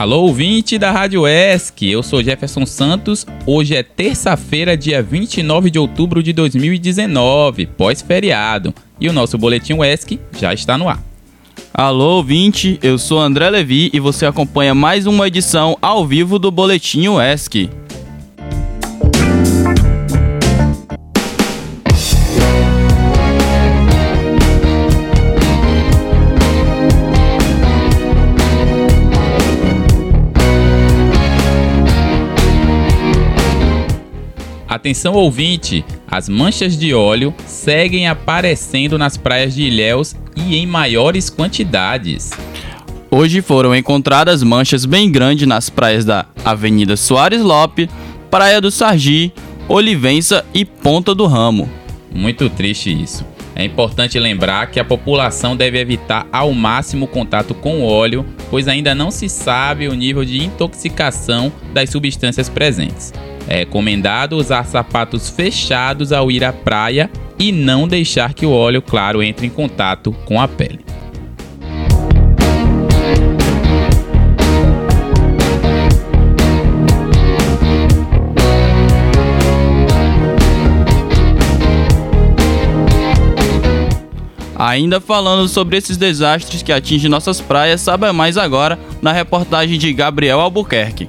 Alô, ouvinte da Rádio ESC, eu sou Jefferson Santos. Hoje é terça-feira, dia 29 de outubro de 2019, pós-feriado, e o nosso boletim ESC já está no ar. Alô, ouvinte, eu sou André Levi e você acompanha mais uma edição ao vivo do Boletim ESC. Atenção ouvinte, as manchas de óleo seguem aparecendo nas praias de Ilhéus e em maiores quantidades. Hoje foram encontradas manchas bem grandes nas praias da Avenida Soares Lope, Praia do Sargi, Olivença e Ponta do Ramo. Muito triste isso. É importante lembrar que a população deve evitar ao máximo o contato com o óleo, pois ainda não se sabe o nível de intoxicação das substâncias presentes. É recomendado usar sapatos fechados ao ir à praia e não deixar que o óleo claro entre em contato com a pele. Ainda falando sobre esses desastres que atingem nossas praias, saiba mais agora na reportagem de Gabriel Albuquerque.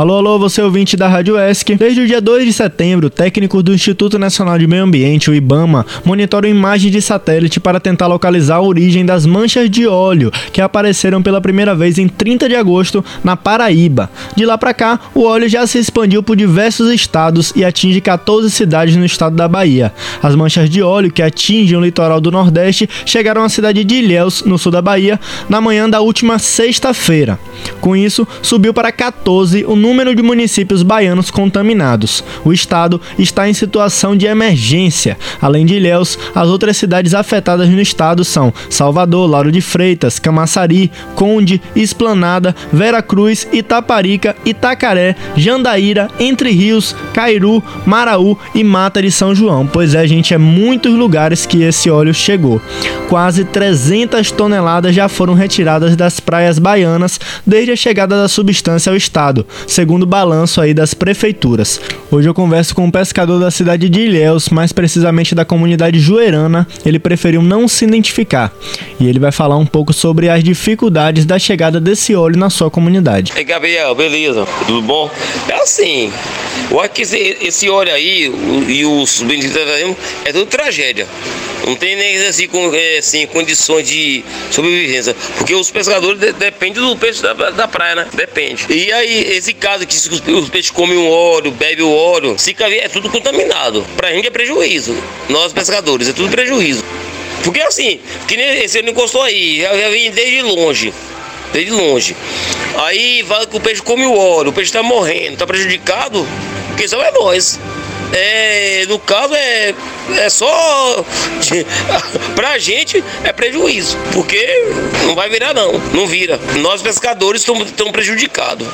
Alô, alô, você ouvinte da Rádio ESC. Desde o dia 2 de setembro, técnicos do Instituto Nacional de Meio Ambiente, o IBAMA, monitoram imagens de satélite para tentar localizar a origem das manchas de óleo que apareceram pela primeira vez em 30 de agosto na Paraíba. De lá para cá, o óleo já se expandiu por diversos estados e atinge 14 cidades no estado da Bahia. As manchas de óleo que atingem o litoral do Nordeste chegaram à cidade de Ilhéus, no sul da Bahia, na manhã da última sexta-feira. Com isso, subiu para 14 o número número de municípios baianos contaminados. O estado está em situação de emergência. Além de Ilhéus, as outras cidades afetadas no estado são Salvador, Lauro de Freitas, Camaçari, Conde, Esplanada, Vera Cruz, Itaparica, Itacaré, Jandaíra, Entre Rios, Cairu, Maraú e Mata de São João. Pois é, gente, é muitos lugares que esse óleo chegou. Quase 300 toneladas já foram retiradas das praias baianas desde a chegada da substância ao estado, segundo o balanço aí das prefeituras. Hoje eu converso com um pescador da cidade de Ilhéus, mais precisamente da comunidade Juerana. Ele preferiu não se identificar e ele vai falar um pouco sobre as dificuldades da chegada desse óleo na sua comunidade. Ei, Gabriel, beleza? Tudo bom? É assim, eu acho que esse, óleo aí e os benditos é tudo tragédia. Não tem nem assim, com, é, assim, condições de sobrevivência. Porque os pescadores de, dependem do peixe da, da praia, né? Depende. E aí, esse caso que os, os peixes comem o óleo, bebem o óleo, se é tudo contaminado. Pra gente é prejuízo. Nós pescadores, é tudo prejuízo. Porque assim, que nem esse não encostou aí, já, já desde longe. Desde longe. Aí vai que o peixe come o óleo, o peixe tá morrendo, tá prejudicado, porque só é nós. É, no caso é, é só pra gente é prejuízo, porque não vai virar não, não vira. Nós pescadores estamos prejudicados.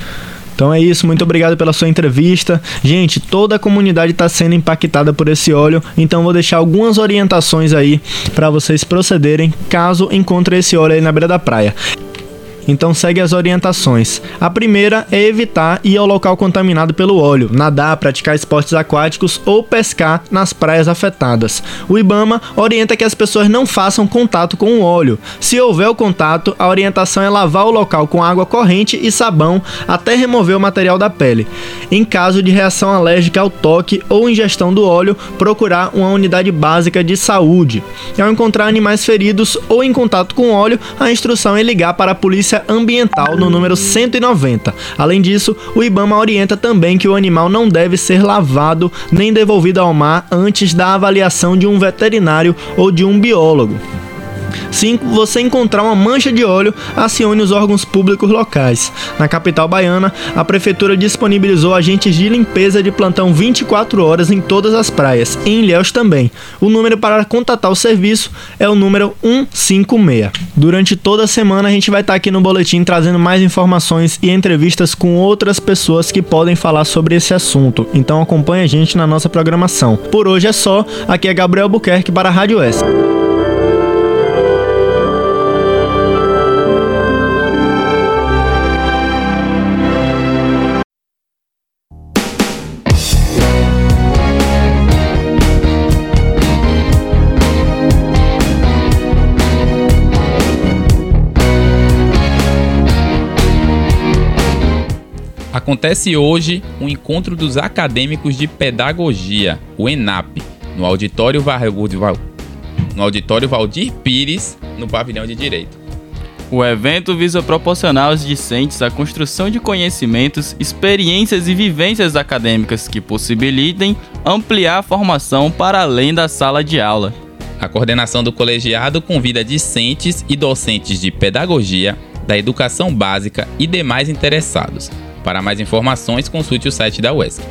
Então é isso, muito obrigado pela sua entrevista. Gente, toda a comunidade está sendo impactada por esse óleo, então vou deixar algumas orientações aí para vocês procederem caso encontrem esse óleo aí na beira da praia. Então segue as orientações. A primeira é evitar ir ao local contaminado pelo óleo, nadar, praticar esportes aquáticos ou pescar nas praias afetadas. O IBAMA orienta que as pessoas não façam contato com o óleo. Se houver o contato, a orientação é lavar o local com água corrente e sabão até remover o material da pele. Em caso de reação alérgica ao toque ou ingestão do óleo, procurar uma unidade básica de saúde. Ao encontrar animais feridos ou em contato com óleo, a instrução é ligar para a polícia Ambiental no número 190. Além disso, o IBAMA orienta também que o animal não deve ser lavado nem devolvido ao mar antes da avaliação de um veterinário ou de um biólogo. 5. Você encontrar uma mancha de óleo, acione os órgãos públicos locais. Na capital baiana, a prefeitura disponibilizou agentes de limpeza de plantão 24 horas em todas as praias, em Ilhéus também. O número para contatar o serviço é o número 156. Durante toda a semana a gente vai estar aqui no boletim trazendo mais informações e entrevistas com outras pessoas que podem falar sobre esse assunto. Então acompanhe a gente na nossa programação. Por hoje é só. Aqui é Gabriel Buquerque para a Rádio S. Acontece hoje o encontro dos acadêmicos de pedagogia, o ENAP, no auditório, no auditório Valdir Pires, no pavilhão de Direito. O evento visa proporcionar aos discentes a construção de conhecimentos, experiências e vivências acadêmicas que possibilitem ampliar a formação para além da sala de aula. A coordenação do colegiado convida discentes e docentes de pedagogia, da educação básica e demais interessados. Para mais informações, consulte o site da UESC.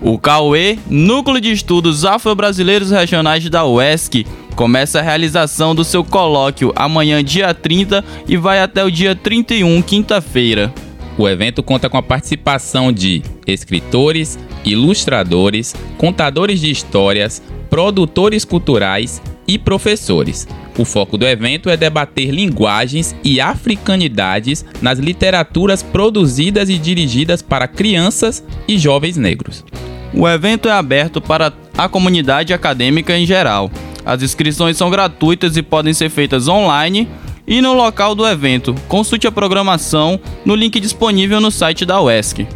O CAUE, Núcleo de Estudos Afro-Brasileiros Regionais da UESC, começa a realização do seu colóquio amanhã, dia 30, e vai até o dia 31, quinta-feira. O evento conta com a participação de escritores, ilustradores, contadores de histórias, produtores culturais e professores. O foco do evento é debater linguagens e africanidades nas literaturas produzidas e dirigidas para crianças e jovens negros. O evento é aberto para a comunidade acadêmica em geral. As inscrições são gratuitas e podem ser feitas online e no local do evento. Consulte a programação no link disponível no site da UESC.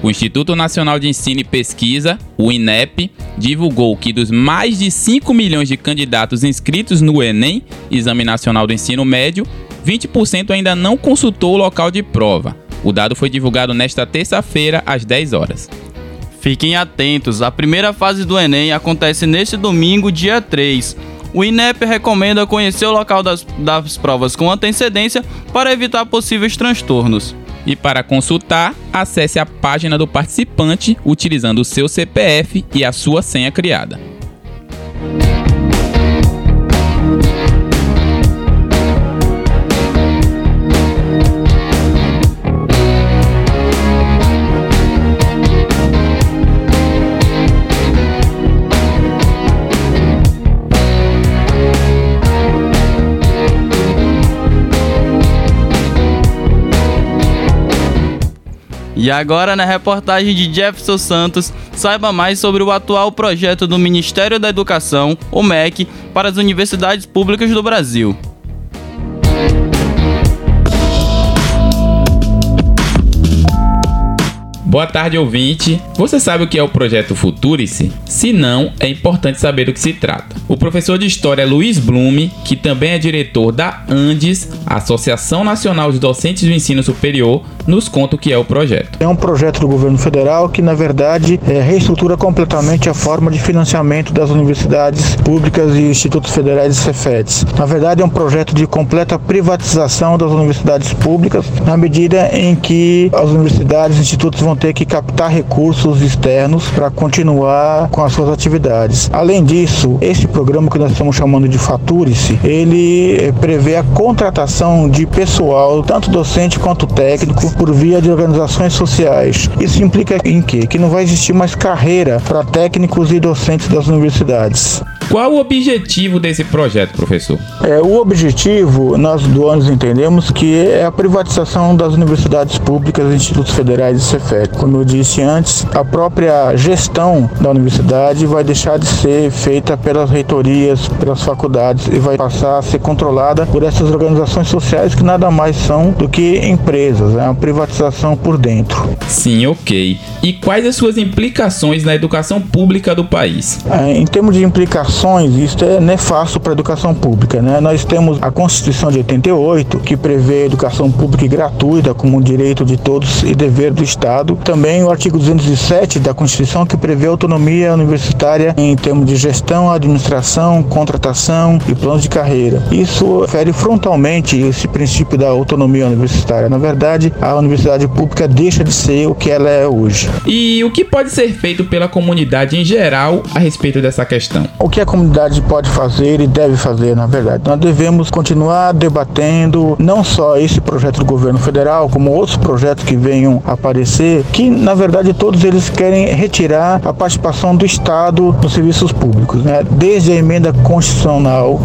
O Instituto Nacional de Ensino e Pesquisa, o INEP, divulgou que dos mais de 5 milhões de candidatos inscritos no Enem, Exame Nacional do Ensino Médio, 20% ainda não consultou o local de prova. O dado foi divulgado nesta terça-feira, às 10 horas. Fiquem atentos, a primeira fase do Enem acontece neste domingo, dia 3. O INEP recomenda conhecer o local das, das provas com antecedência para evitar possíveis transtornos. E para consultar, acesse a página do participante utilizando o seu CPF e a sua senha criada. E agora, na reportagem de Jefferson Santos, saiba mais sobre o atual projeto do Ministério da Educação, o MEC, para as universidades públicas do Brasil. Boa tarde, ouvinte. Você sabe o que é o projeto Futurice? Se não, é importante saber do que se trata. O professor de História Luiz Blume, que também é diretor da ANDES, Associação Nacional de Docentes do Ensino Superior, nos conta o que é o projeto. É um projeto do governo federal que, na verdade, é, reestrutura completamente a forma de financiamento das universidades públicas e institutos federais e Cefetes. Na verdade, é um projeto de completa privatização das universidades públicas, na medida em que as universidades e institutos vão ter que captar recursos externos para continuar com as suas atividades. Além disso, este programa que nós estamos chamando de Faturice, ele eh, prevê a contratação de pessoal, tanto docente quanto técnico, por via de organizações sociais. Isso implica em quê? Que não vai existir mais carreira para técnicos e docentes das universidades. Qual o objetivo desse projeto, professor? É, o objetivo, nós do entendemos que é a privatização das universidades públicas, institutos federais e Cefet. Como eu disse antes, a própria gestão da universidade vai deixar de ser feita pelas reitorias, pelas faculdades e vai passar a ser controlada por essas organizações sociais que nada mais são do que empresas, é uma privatização por dentro. Sim, ok. E quais as suas implicações na educação pública do país? É, em termos de implicações isso é nefasto para a educação pública. Né? Nós temos a Constituição de 88, que prevê educação pública e gratuita como um direito de todos e dever do Estado. Também o artigo 207 da Constituição, que prevê autonomia universitária em termos de gestão, administração, contratação e planos de carreira. Isso fere frontalmente esse princípio da autonomia universitária. Na verdade, a universidade pública deixa de ser o que ela é hoje. E o que pode ser feito pela comunidade em geral a respeito dessa questão? O que a comunidade pode fazer e deve fazer, na verdade. Nós devemos continuar debatendo não só esse projeto do governo federal, como outros projetos que venham aparecer, que na verdade todos eles querem retirar a participação do Estado nos serviços públicos, né? Desde a emenda constitucional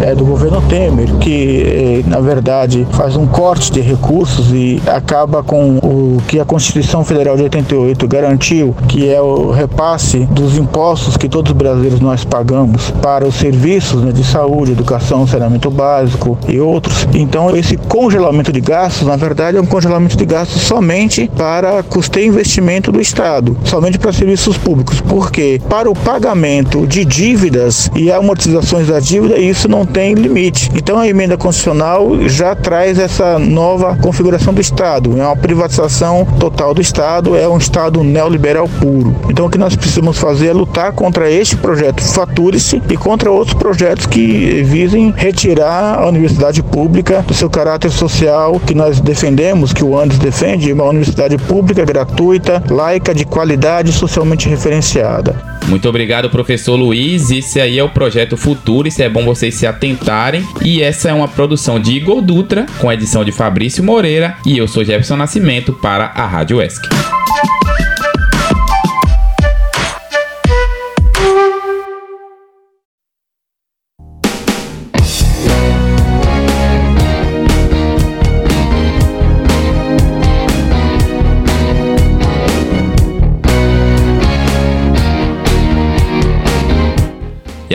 é, do governo Temer, que é, na verdade faz um corte de recursos e acaba com o que a Constituição Federal de 88 garantiu, que é o repasse dos impostos que todos os brasileiros nós pagamos para os serviços né, de saúde, educação, saneamento básico e outros. Então, esse congelamento de gastos, na verdade, é um congelamento de gastos somente para custeio investimento do Estado, somente para serviços públicos, porque para o pagamento de dívidas e amortizações da dívida, isso não tem limite. Então, a emenda constitucional já traz essa nova configuração do Estado, é uma privatização total do Estado, é um Estado neoliberal puro. Então, o que nós precisamos fazer é lutar contra este projeto Fature-se e contra outros projetos que visem retirar a universidade pública do seu caráter social que nós defendemos, que o Andes defende, uma universidade pública, gratuita, laica, de qualidade, socialmente referenciada. Muito obrigado, professor Luiz. Esse aí é o projeto Futuro, isso é bom vocês se atentarem. E essa é uma produção de Igor Dutra, com edição de Fabrício Moreira, e eu sou Jefferson Nascimento para a Rádio ESC.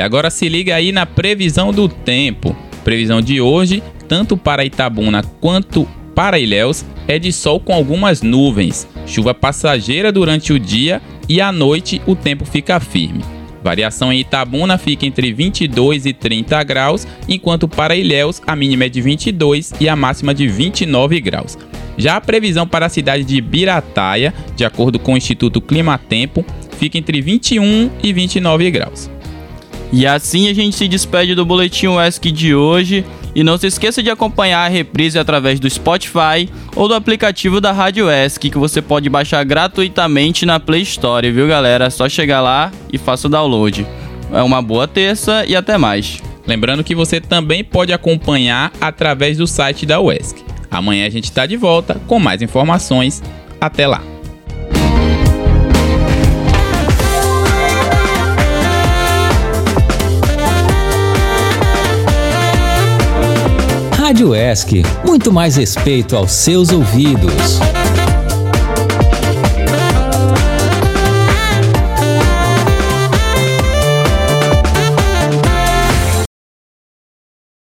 Agora se liga aí na previsão do tempo. Previsão de hoje, tanto para Itabuna quanto para Ilhéus, é de sol com algumas nuvens, chuva passageira durante o dia e à noite o tempo fica firme. Variação em Itabuna fica entre 22 e 30 graus, enquanto para Ilhéus a mínima é de 22 e a máxima de 29 graus. Já a previsão para a cidade de Birataia, de acordo com o Instituto Climatempo, fica entre 21 e 29 graus. E assim a gente se despede do Boletim UESC de hoje. E não se esqueça de acompanhar a reprise através do Spotify ou do aplicativo da Rádio ESC, que você pode baixar gratuitamente na Play Store, viu galera? É só chegar lá e faça o download. É uma boa terça e até mais. Lembrando que você também pode acompanhar através do site da UESC. Amanhã a gente está de volta com mais informações. Até lá! Rádio ESC, muito mais respeito aos seus ouvidos.